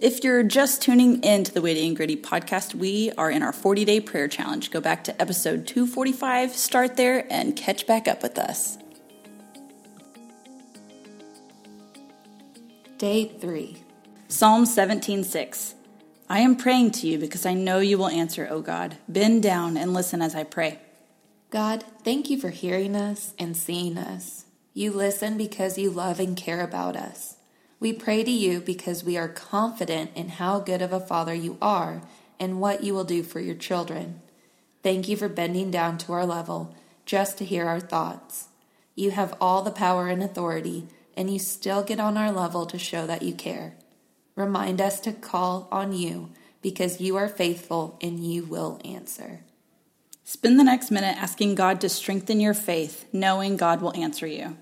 If you're just tuning in to the Weighty and Gritty podcast, we are in our 40 day prayer challenge. Go back to episode 245, start there, and catch back up with us. Day 3 Psalm 17:6. I am praying to you because I know you will answer, O God. Bend down and listen as I pray. God, thank you for hearing us and seeing us. You listen because you love and care about us. We pray to you because we are confident in how good of a father you are and what you will do for your children. Thank you for bending down to our level just to hear our thoughts. You have all the power and authority, and you still get on our level to show that you care. Remind us to call on you because you are faithful and you will answer. Spend the next minute asking God to strengthen your faith, knowing God will answer you.